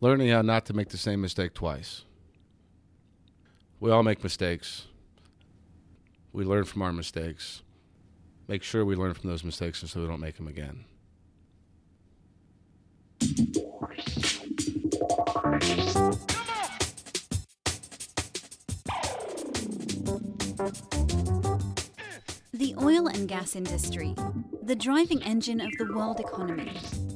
learning how not to make the same mistake twice. We all make mistakes. We learn from our mistakes. Make sure we learn from those mistakes and so we don't make them again. The oil and gas industry, the driving engine of the world economy,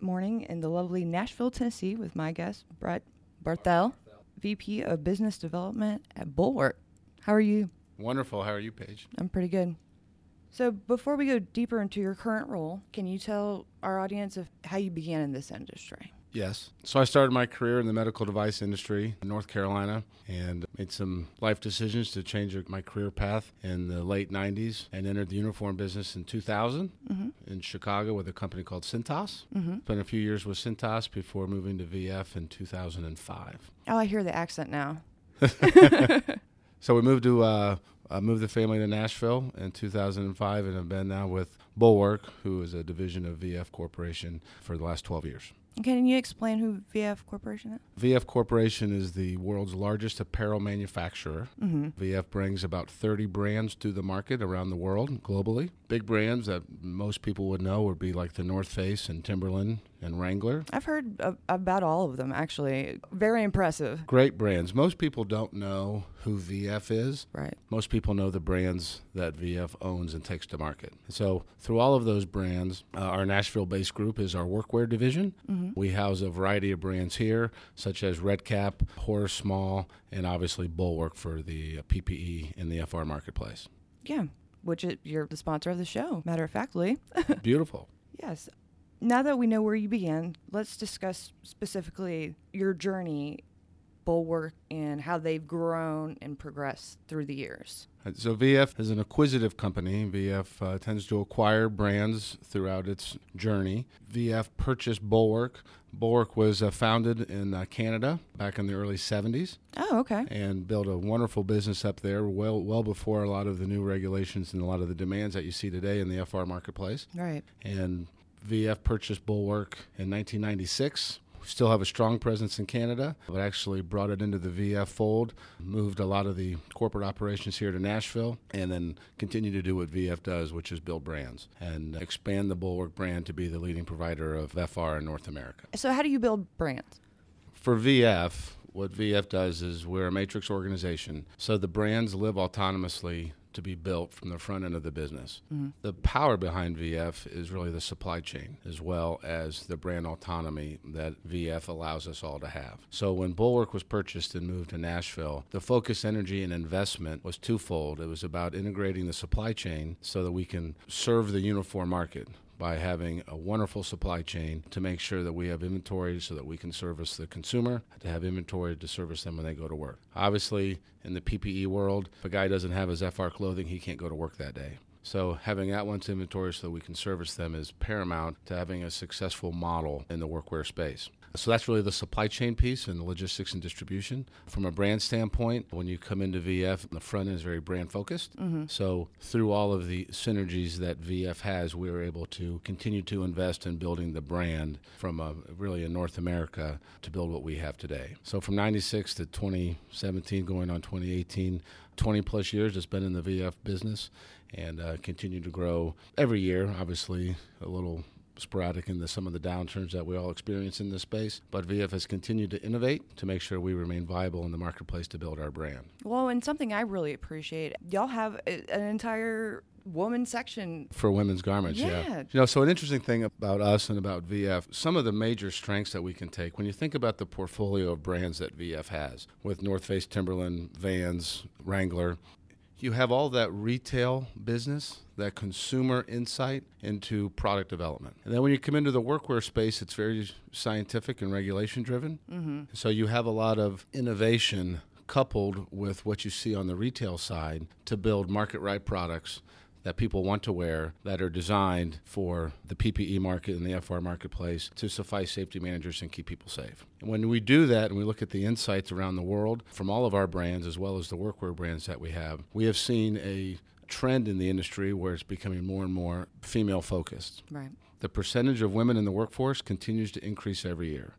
morning in the lovely Nashville, Tennessee, with my guest, Brett Barthel, VP of Business Development at Bulwark. How are you? Wonderful. How are you, Paige? I'm pretty good. So, before we go deeper into your current role, can you tell our audience of how you began in this industry? Yes. So I started my career in the medical device industry in North Carolina and made some life decisions to change my career path in the late 90s and entered the uniform business in 2000 Mm-hmm. in Chicago with a company called Cintas. Mm-hmm. Spent a few years with Cintas before moving to VF in 2005. Oh, I hear the accent now. So we moved to uh, uh, moved the family to Nashville in 2005 and have been now with Bulwark, who is a division of VF Corporation for the last 12 years. Can you explain who VF Corporation is? VF Corporation is the world's largest apparel manufacturer. Mm-hmm. VF brings about 30 brands to the market around the world, globally. Big brands that most people would know would be like the North Face and Timberland and Wrangler. I've heard a- about all of them, actually. Very impressive. Great brands. Most people don't know who VF is. Right. Most people know the brands that VF owns and takes to market. So, through all of those brands, uh, our Nashville based group is our workwear division. Mm-hmm. We house a variety of brands here, such as Red Kap, Horace Small, and obviously Bulwark for the uh, PPE in the FR marketplace. Yeah. Which is, you're the sponsor of the show, matter of factly. Beautiful. Yes. Now that we know where you began, let's discuss specifically your journey, Bulwark, and how they've grown and progressed through the years. So VF is an acquisitive company. VF uh, tends to acquire brands throughout its journey. VF purchased Bulwark. Bulwark was uh, founded in uh, Canada back in the early 70s. Oh, okay. and built a wonderful business up there well well before a lot of the new regulations and a lot of the demands that you see today in the FR marketplace. Right. And VF purchased Bulwark in 1996. We Still have a strong presence in Canada, but actually brought it into the VF fold, moved a lot of the corporate operations here to Nashville, and then continue to do what VF does, which is build brands and expand the Bulwark brand to be the leading provider of FR in North America. So, how do you build brands? For VF, what VF does is we're a matrix organization, so the brands live autonomously to be built from the front end of the business. Mm-hmm. The power behind VF is really the supply chain as well as the brand autonomy that VF allows us all to have. So when Bulwark was purchased and moved to Nashville, the focus, energy, and investment was twofold. It was about integrating the supply chain so that we can serve the uniform market by having a wonderful supply chain to make sure that we have inventory so that we can service the consumer, to have inventory to service them when they go to work. Obviously, in the PPE world, if a guy doesn't have his FR clothing, he can't go to work that day. So having at once inventory so that we can service them is paramount to having a successful model in the workwear space. So that's really the supply chain piece and the logistics and distribution. From a brand standpoint, when you come into VF, the front end is very brand focused. So through all of the synergies that VF has, we are able to continue to invest in building the brand from a, really in North America to build what we have today. So from 96 to 2017, going on 2018, 20 plus years it's been in the VF business and uh, continue to grow every year. Obviously, a little sporadic in the, some of the downturns that we all experience in this space, but VF has continued to innovate to make sure we remain viable in the marketplace to build our brand. Well, and something I really appreciate, y'all have an entire woman section. For women's garments, yeah. Yeah. You know, so an interesting thing about us and about VF, some of the major strengths that we can take when you think about the portfolio of brands that VF has with North Face, Timberland, Vans, Wrangler, you have all that retail business, that consumer insight into product development. And then when you come into the workwear space, it's very scientific and regulation driven. Mm-hmm. So you have a lot of innovation coupled with what you see on the retail side to build market right products that people want to wear that are designed for the PPE market and the FR marketplace to suffice safety managers and keep people safe. And when we do that and we look at the insights around the world from all of our brands as well as the workwear brands that we have, we have seen a trend in the industry where it's becoming more and more female focused. Right. The percentage of women in the workforce continues to increase every year.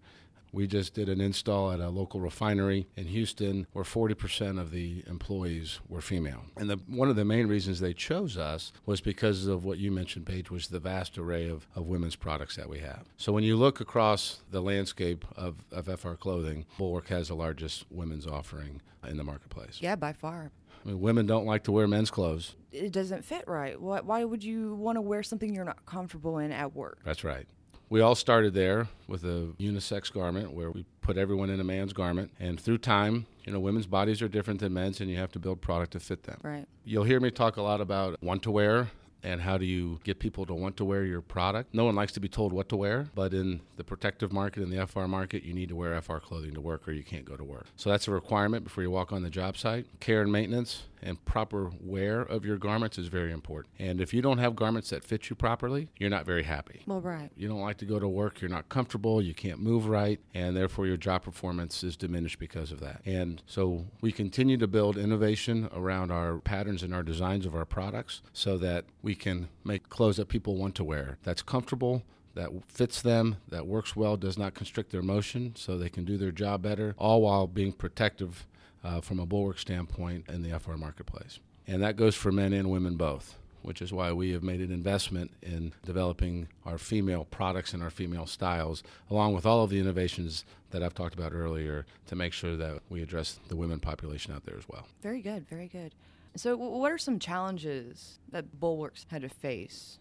We just did an install at a local refinery in Houston where 40% of the employees were female. And the, one of the main reasons they chose us was because of what you mentioned, Paige, was the vast array of, of women's products that we have. So when you look across the landscape of, of FR clothing, Bulwark has the largest women's offering in the marketplace. Yeah, by far. I mean, women don't like to wear men's clothes. It doesn't fit right. Why, why would you want to wear something you're not comfortable in at work? That's right. We all started there with a unisex garment where we put everyone in a man's garment. And through time, you know, women's bodies are different than men's, and you have to build product to fit them. Right. You'll hear me talk a lot about want to wear and how do you get people to want to wear your product. No one likes to be told what to wear, but in the protective market, in the FR market, you need to wear FR clothing to work or you can't go to work. So that's a requirement before you walk on the job site. Care and maintenance and proper wear of your garments is very important. And if you don't have garments that fit you properly, you're not very happy. Well, right. You don't like to go to work, you're not comfortable, you can't move right, and therefore your job performance is diminished because of that. And so we continue to build innovation around our patterns and our designs of our products so that we can make clothes that people want to wear that's comfortable that fits them, that works well, does not constrict their motion, so they can do their job better, all while being protective uh, from a bulwark standpoint in the FR marketplace. And that goes for men and women both, which is why we have made an investment in developing our female products and our female styles, along with all of the innovations that I've talked about earlier to make sure that we address the women population out there as well. Very good, very good. So, what are some challenges that Bulwarks had to face?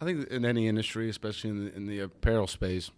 I think in any industry, especially in the, in the apparel space,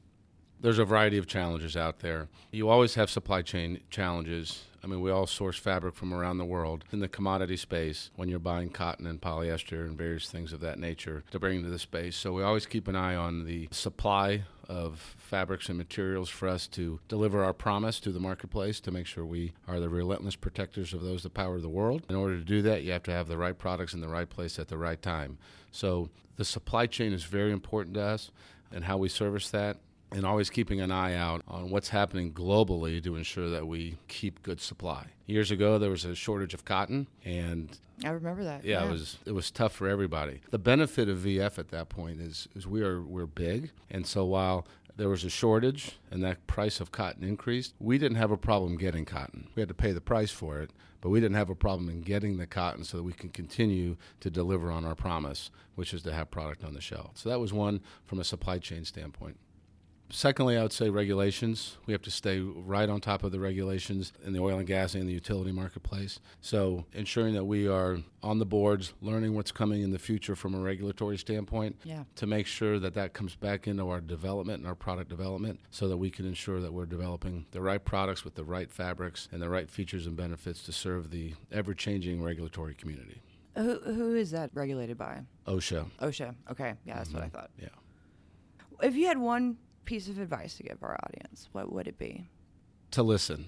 there's a variety of challenges out there. You always have supply chain challenges. I mean, we all source fabric from around the world in the commodity space when you're buying cotton and polyester and various things of that nature to bring into the space. So we always keep an eye on the supply of fabrics and materials for us to deliver our promise to the marketplace to make sure we are the relentless protectors of those that power the world. In order to do that, you have to have the right products in the right place at the right time. So the supply chain is very important to us and how we service that and always keeping an eye out on what's happening globally to ensure that we keep good supply. Years ago, there was a shortage of cotton, and I remember that. yeah, it was it was tough for everybody. The benefit of VF at that point is is we are we're big, and so while there was a shortage and that price of cotton increased, we didn't have a problem getting cotton. We had to pay the price for it, but we didn't have a problem in getting the cotton so that we can continue to deliver on our promise, which is to have product on the shelf. So that was one from a supply chain standpoint. Secondly, I would say regulations. We have to stay right on top of the regulations in the oil and gas and the utility marketplace. So, ensuring that we are on the boards, learning what's coming in the future from a regulatory standpoint, Yeah. to make sure that that comes back into our development and our product development, so that we can ensure that we're developing the right products with the right fabrics and the right features and benefits to serve the ever-changing regulatory community. Who, who is that regulated by? OSHA. OSHA. Okay. Yeah, that's what I mm-hmm. thought. Yeah. If you had one piece of advice to give our audience, what would it be? to listen.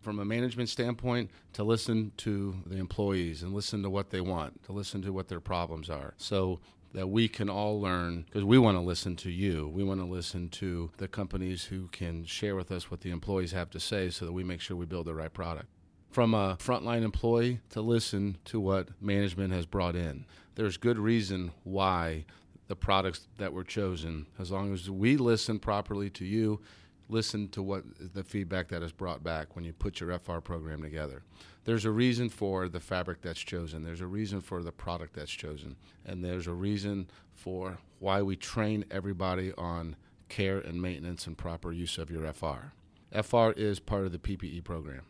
From a management standpoint to listen to the employees and listen to what they want to listen to what their problems are so that we can all learn because we want to listen to you. We want to listen to the companies who can share with us what the employees have to say so that we make sure we build the right product. From a frontline employee to listen to what management has brought in. There's good reason why the products that were chosen as long as we listen properly to you listen to what the feedback that is brought back when you put your FR program together. There's a reason for the fabric that's chosen. There's a reason for the product that's chosen. And there's a reason for why we train everybody on care and maintenance and proper use of your FR. FR is part of the PPE program.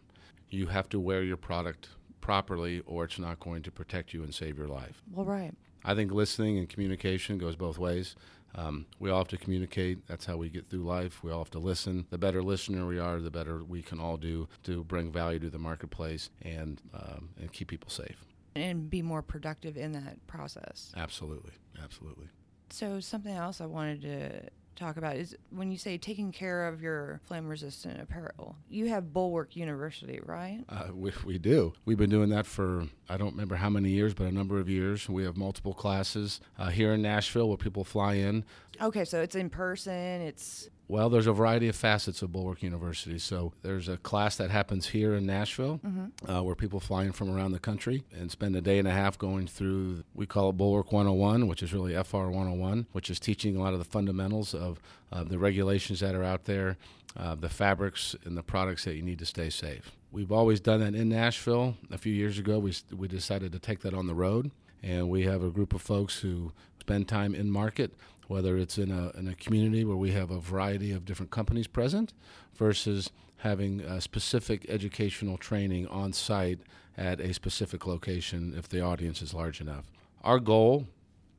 You have to wear your product properly or it's not going to protect you and save your life. Well, right. I think listening and communication goes both ways. Um, we all have to communicate. That's how we get through life. We all have to listen. The better listener we are, the better we can all do to bring value to the marketplace and um, and keep people safe. and be more productive in that process. Absolutely, absolutely. So something else I wanted to talk about is when you say taking care of your flame resistant apparel. You have Bulwark University, right? Uh, we, we do. We've been doing that for, I don't remember how many years, but a number of years. We have multiple classes uh, here in Nashville where people fly in. Okay, so it's in person, it's well, there's a variety of facets of Bulwark University. So there's a class that happens here in Nashville mm-hmm. uh, where people fly in from around the country and spend a day and a half going through, we call it Bulwark 101, which is really FR 101, which is teaching a lot of the fundamentals of uh, the regulations that are out there, uh, the fabrics and the products that you need to stay safe. We've always done that in Nashville. A few years ago, we, we decided to take that on the road, and we have a group of folks who spend time in market whether it's in a, in a community where we have a variety of different companies present versus having a specific educational training on site at a specific location if the audience is large enough. Our goal,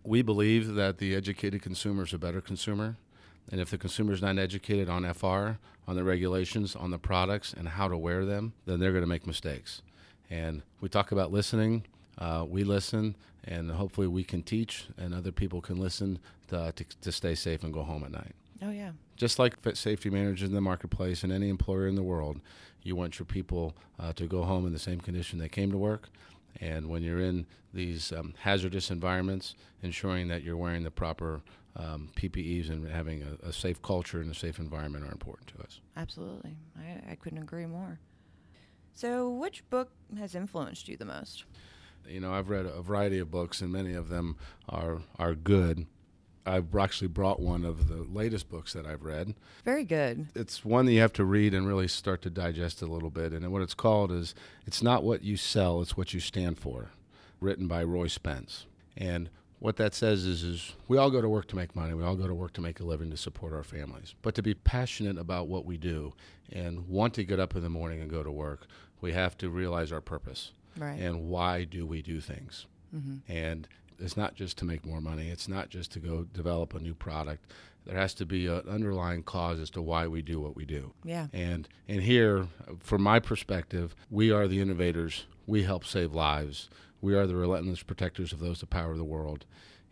we believe that the educated consumer is a better consumer. And if the consumer is not educated on FR, on the regulations, on the products, and how to wear them, then they're going to make mistakes. And we talk about listening. Uh, we listen, and hopefully we can teach, and other people can listen to, to, to stay safe and go home at night. Oh, yeah. Just like safety managers in the marketplace and any employer in the world, you want your people uh, to go home in the same condition they came to work. And when you're in these um, hazardous environments, ensuring that you're wearing the proper um, PPEs and having a, a, safe culture and a safe environment are important to us. Absolutely. I, I couldn't agree more. So, which book has influenced you the most? You know, I've read a variety of books, and many of them are are good. I've actually brought one of the latest books that I've read. Very good. It's one that you have to read and really start to digest a little bit. And what it's called is It's Not What You Sell, It's What You Stand For, written by Roy Spence. And what that says is, is we all go to work to make money. We all go to work to make a living to support our families. But to be passionate about what we do and want to get up in the morning and go to work, we have to realize our purpose right. and why do we do things. Mm-hmm. And it's not just to make more money. It's not just to go develop a new product. There has to be an underlying cause as to why we do what we do. Yeah. And and here, from my perspective, we are the innovators. We help save lives. We are the relentless protectors of those that power the world.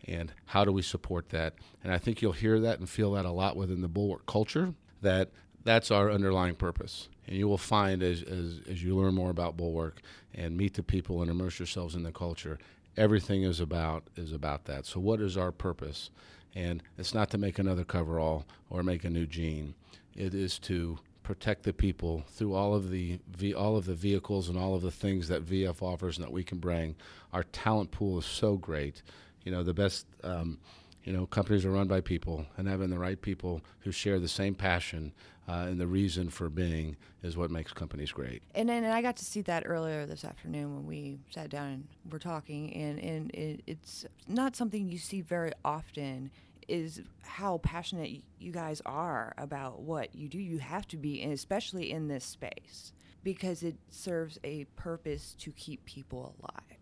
And how do we support that? And I think you'll hear that and feel that a lot within the bulwark culture. That that's our underlying purpose. And you will find as, as, as you learn more about Bulwark and meet the people and immerse yourselves in the culture, everything is about is about that. So what is our purpose? And it's not to make another coverall or make a new jean. It is to protect the people through all of the all of the vehicles and all of the things that VF offers and that we can bring. Our talent pool is so great. You know, the best um, you know, companies are run by people, and having the right people who share the same passion uh, and the reason for being is what makes companies great. And then I got to see that earlier this afternoon when we sat down and were talking, and and it, it's not something you see very often. Is how passionate you guys are about what you do. You have to be, and especially in this space, because it serves a purpose to keep people alive.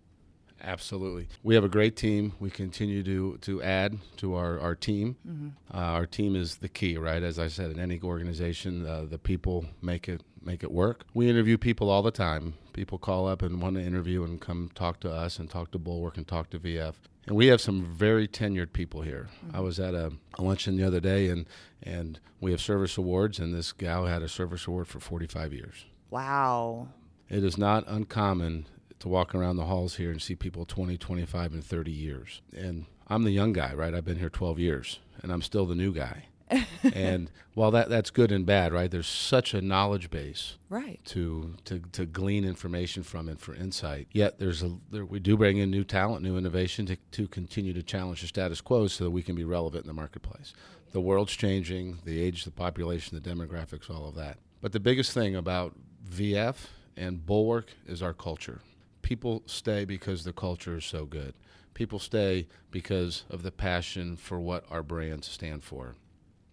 Absolutely. We have a great team. We continue to, to add to our, our team. Mm-hmm. Uh, our team is the key, right? As I said, in any organization, uh, the people make it make it work. We interview people all the time. People call up and want to interview and come talk to us and talk to Bulwark and talk to VF. And we have some very tenured people here. Mm-hmm. I was at a, a luncheon the other day, and and we have service awards, and this gal had a service award for 45 years. Wow. It is not uncommon to walk around the halls here and see people 20, 25, and 30 years. And I'm the young guy, right? I've been here 12 years, and I'm still the new guy. and while that that's good and bad, right? There's such a knowledge base, right? To to to glean information from and for insight. Yet there's a there, we do bring in new talent, new innovation to to continue to challenge the status quo, so that we can be relevant in the marketplace. The world's changing, the age, the population, the demographics, all of that. But the biggest thing about VF and Bulwark is our culture people stay because the culture is so good. People stay because of the passion for what our brands stand for.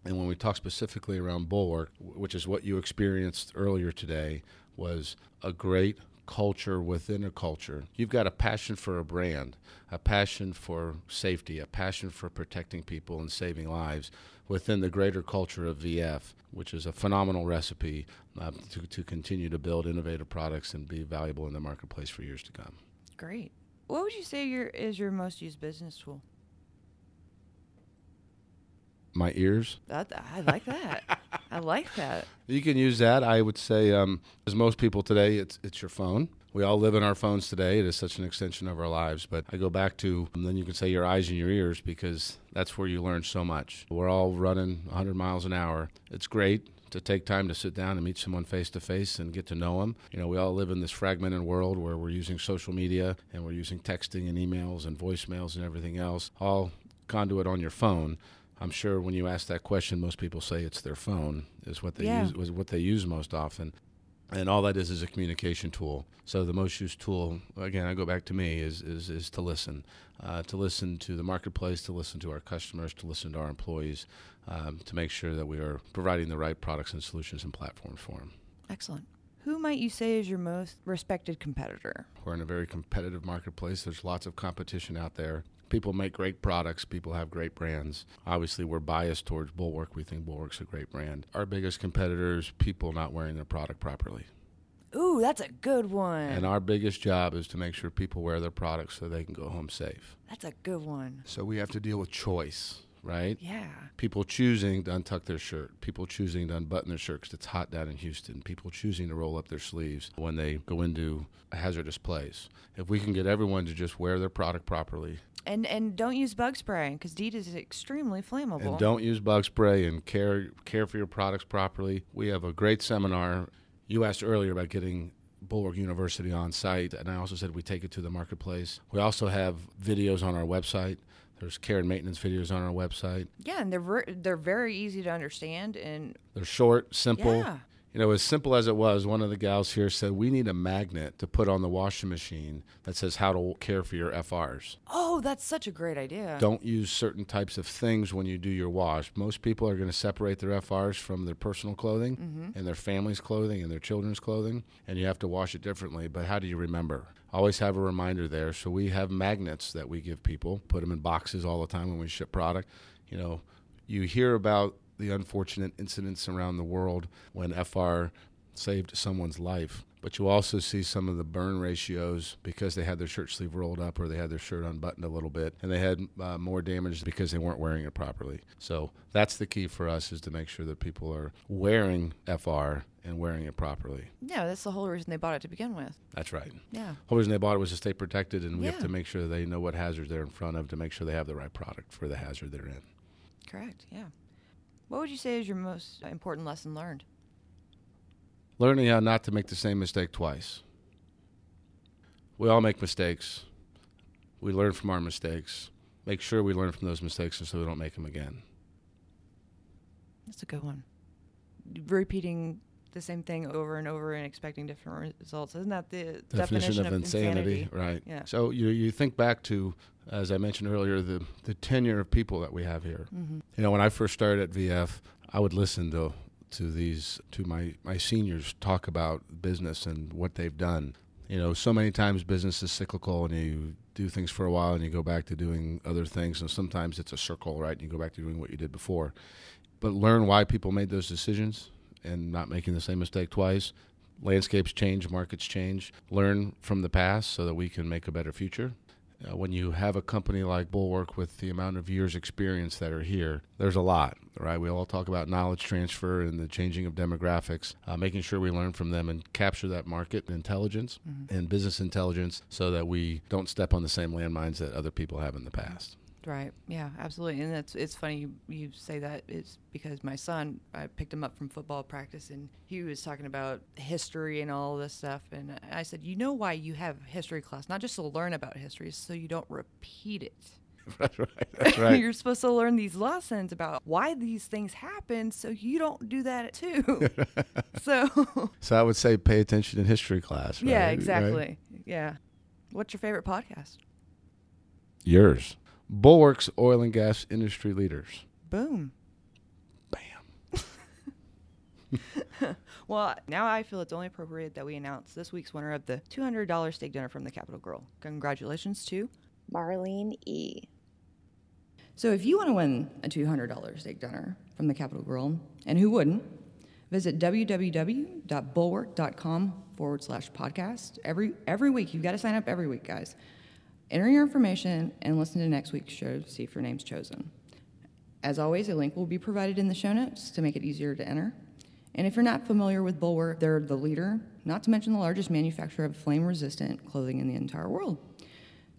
And when we talk specifically around Bulwark, which is what you experienced earlier today, was a great culture within a culture. You've got a passion for a brand, a passion for safety, a passion for protecting people and saving lives within the greater culture of VF, which is a phenomenal recipe uh, to, to continue to build innovative products and be valuable in the marketplace for years to come. Great. What would you say your is your most used business tool? My ears. That I like that. I like that. You can use that. I would say, um, as most people today, it's it's your phone. We all live in our phones today. It is such an extension of our lives. But I go back to, and then you can say your eyes and your ears because that's where you learn so much. We're all running 100 miles an hour. It's great to take time to sit down and meet someone face to face and get to know them. You know, we all live in this fragmented world where we're using social media and we're using texting and emails and voicemails and everything else, all conduit on your phone. I'm sure when you ask that question, most people say it's their phone is what they Yeah. use was what they use most often. And all that is is a communication tool. So the most used tool, again, I go back to me, is is, is to listen, uh, to listen to the marketplace, to listen to our customers, to listen to our employees, um, to make sure that we are providing the right products and solutions and platforms for them. Excellent. Who might you say is your most respected competitor? We're in a very competitive marketplace. There's lots of competition out there. People make great products. People have great brands. Obviously, we're biased towards Bulwark. We think Bulwark's a great brand. Our biggest competitors, people not wearing their product properly. Ooh, that's a good one. And our biggest job is to make sure people wear their products so they can go home safe. that's a good one. So we have to deal with choice, right? Yeah. People choosing to untuck their shirt, people choosing to unbutton their shirt because it's hot down in Houston, people choosing to roll up their sleeves when they go into a hazardous place. If we can get everyone to just wear their product properly And and don't use bug spray because DEET is extremely flammable. and don't use bug spray and care care for your products properly, we have a great seminar. You asked earlier about getting Bulwark University on site, and I also said we take it to the marketplace. We also have videos on our website. There's care and maintenance videos on our website. Yeah, and they're ver- they're very easy to understand and They're short, simple. Yeah. You know, as simple as it was, one of the gals here said we need a magnet to put on the washing machine that says how to care for your FRs. oh, that's such a great idea. Don't use certain types of things when you do your wash. Most people are going to separate their FRs from their personal clothing mm-hmm. and their family's clothing and their children's clothing, and you have to wash it differently. But how do you remember? Always have a reminder there. So we have magnets that we give people, put them in boxes all the time when we ship product. You know, you hear about the unfortunate incidents around the world when FR saved someone's life. But you also see some of the burn ratios because they had their shirt sleeve rolled up or they had their shirt unbuttoned a little bit, and they had uh, more damage because they weren't wearing it properly. So that's the key for us is to make sure that people are wearing FR and wearing it properly. Yeah, that's the whole reason they bought it to begin with. That's right. Yeah. The whole reason they bought it was to stay protected, and we have to make sure they know what hazards they're in front of to make sure they have the right product for the hazard they're in. Correct. Yeah. What would you say is your most important lesson learned? Learning how not to make the same mistake twice. We all make mistakes. We learn from our mistakes. Make sure we learn from those mistakes and so we don't make them again. That's a good one. Repeating the same thing over and over and expecting different results. Isn't that the definition, of, insanity, right? Yeah. So you you think back to, as I mentioned earlier, the the tenure of people that we have here. Mm-hmm. You know, when I first started at VF, I would listen to to these to my my seniors talk about business and what they've done. You know, so many times business is cyclical, and you do things for a while, and you go back to doing other things, and sometimes it's a circle, right? And you go back to doing what you did before. But learn why people made those decisions, and not making the same mistake twice. Landscapes change, markets change. Learn from the past so that we can make a better future. Uh, when you have a company like Bulwark with the amount of years experience that are here, there's a lot, right? We all talk about knowledge transfer and the changing of demographics, uh, making sure we learn from them and capture that market intelligence and business intelligence so that we don't step on the same landmines that other people have in the past. Right. Yeah, absolutely. And that's it's funny you, you say It's because my son I picked him up from football practice and he was talking about history and all this stuff and I said, "You know why you have history class? Not just to learn about history, so you don't repeat it." That's right. That's right. You're supposed to learn these lessons about why these things happen so you don't do that too. so, so I would say pay attention in history class. Right? yeah, Right? exactly. Yeah. What's your favorite podcast? Yours. Bulwark's oil and gas industry leaders. Boom. Bam. Well, now I feel it's only appropriate that we announce this week's winner of the $200 steak dinner from the Capital Grille. Congratulations to. Marlene E. So, if you want to win a $200 steak dinner from the Capital Grille, and who wouldn't, visit www.bulwark.com forward slash podcast. Every, every week, you've got to sign up every week, guys. Enter your information and listen to next week's show to see if your name's chosen. As always, a link will be provided in the show notes to make it easier to enter. And if you're not familiar with Bulwark, they're the leader, not to mention the largest manufacturer of flame resistant clothing in the entire world.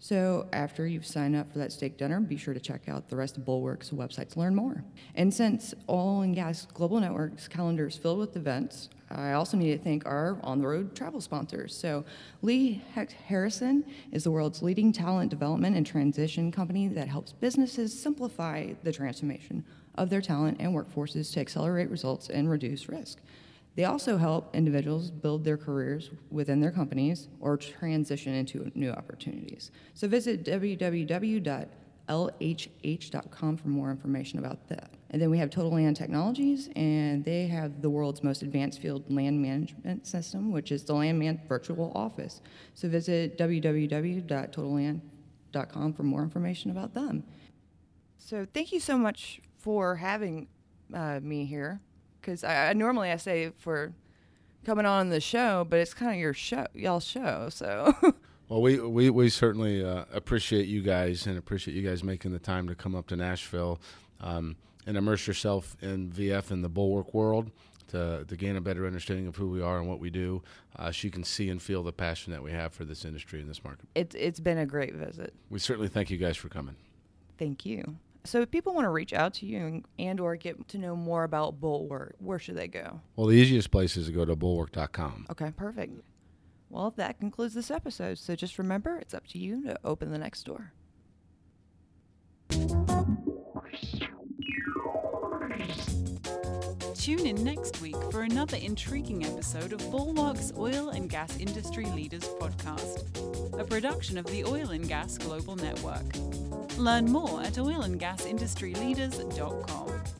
So, after you've signed up for that steak dinner, be sure to check out the rest of Bulwark's website to learn more. And since Oil and Gas Global Network's calendar is filled with events, I also need to thank our on the road travel sponsors. So, Lee Hecht Harrison is the world's leading talent development and transition company that helps businesses simplify the transformation of their talent and workforces to accelerate results and reduce risk. They also help individuals build their careers within their companies or transition into new opportunities. So visit www.lhh.com for more information about that. And then we have Total Land Technologies, and they have the world's most advanced field land management system, which is the Landman Virtual Office. So visit www.totalland.com for more information about them. So thank you so much for having uh, me here because I, I, normally I say for coming on the show, but it's kind of your show, y'all show. So. well, we we we certainly uh, appreciate you guys and appreciate you guys making the time to come up to Nashville um, and immerse yourself in VF and the bulwark world. To, to gain a better understanding of who we are and what we do, uh, so you can see and feel the passion that we have for this industry and this market. It's it's been a great visit. We certainly thank you guys for coming. Thank you. So if people want to reach out to you and or get to know more about Bulwark, where should they go? Well, the easiest place is to go to bulwark.com. Okay, perfect. Well, that concludes this episode. So just remember, it's up to you to open the next door. Tune in next week for another intriguing episode of Bulwark's Oil and Gas Industry Leaders podcast, a production of the Oil and Gas Global Network. Learn more at oilandgasindustryleaders.com.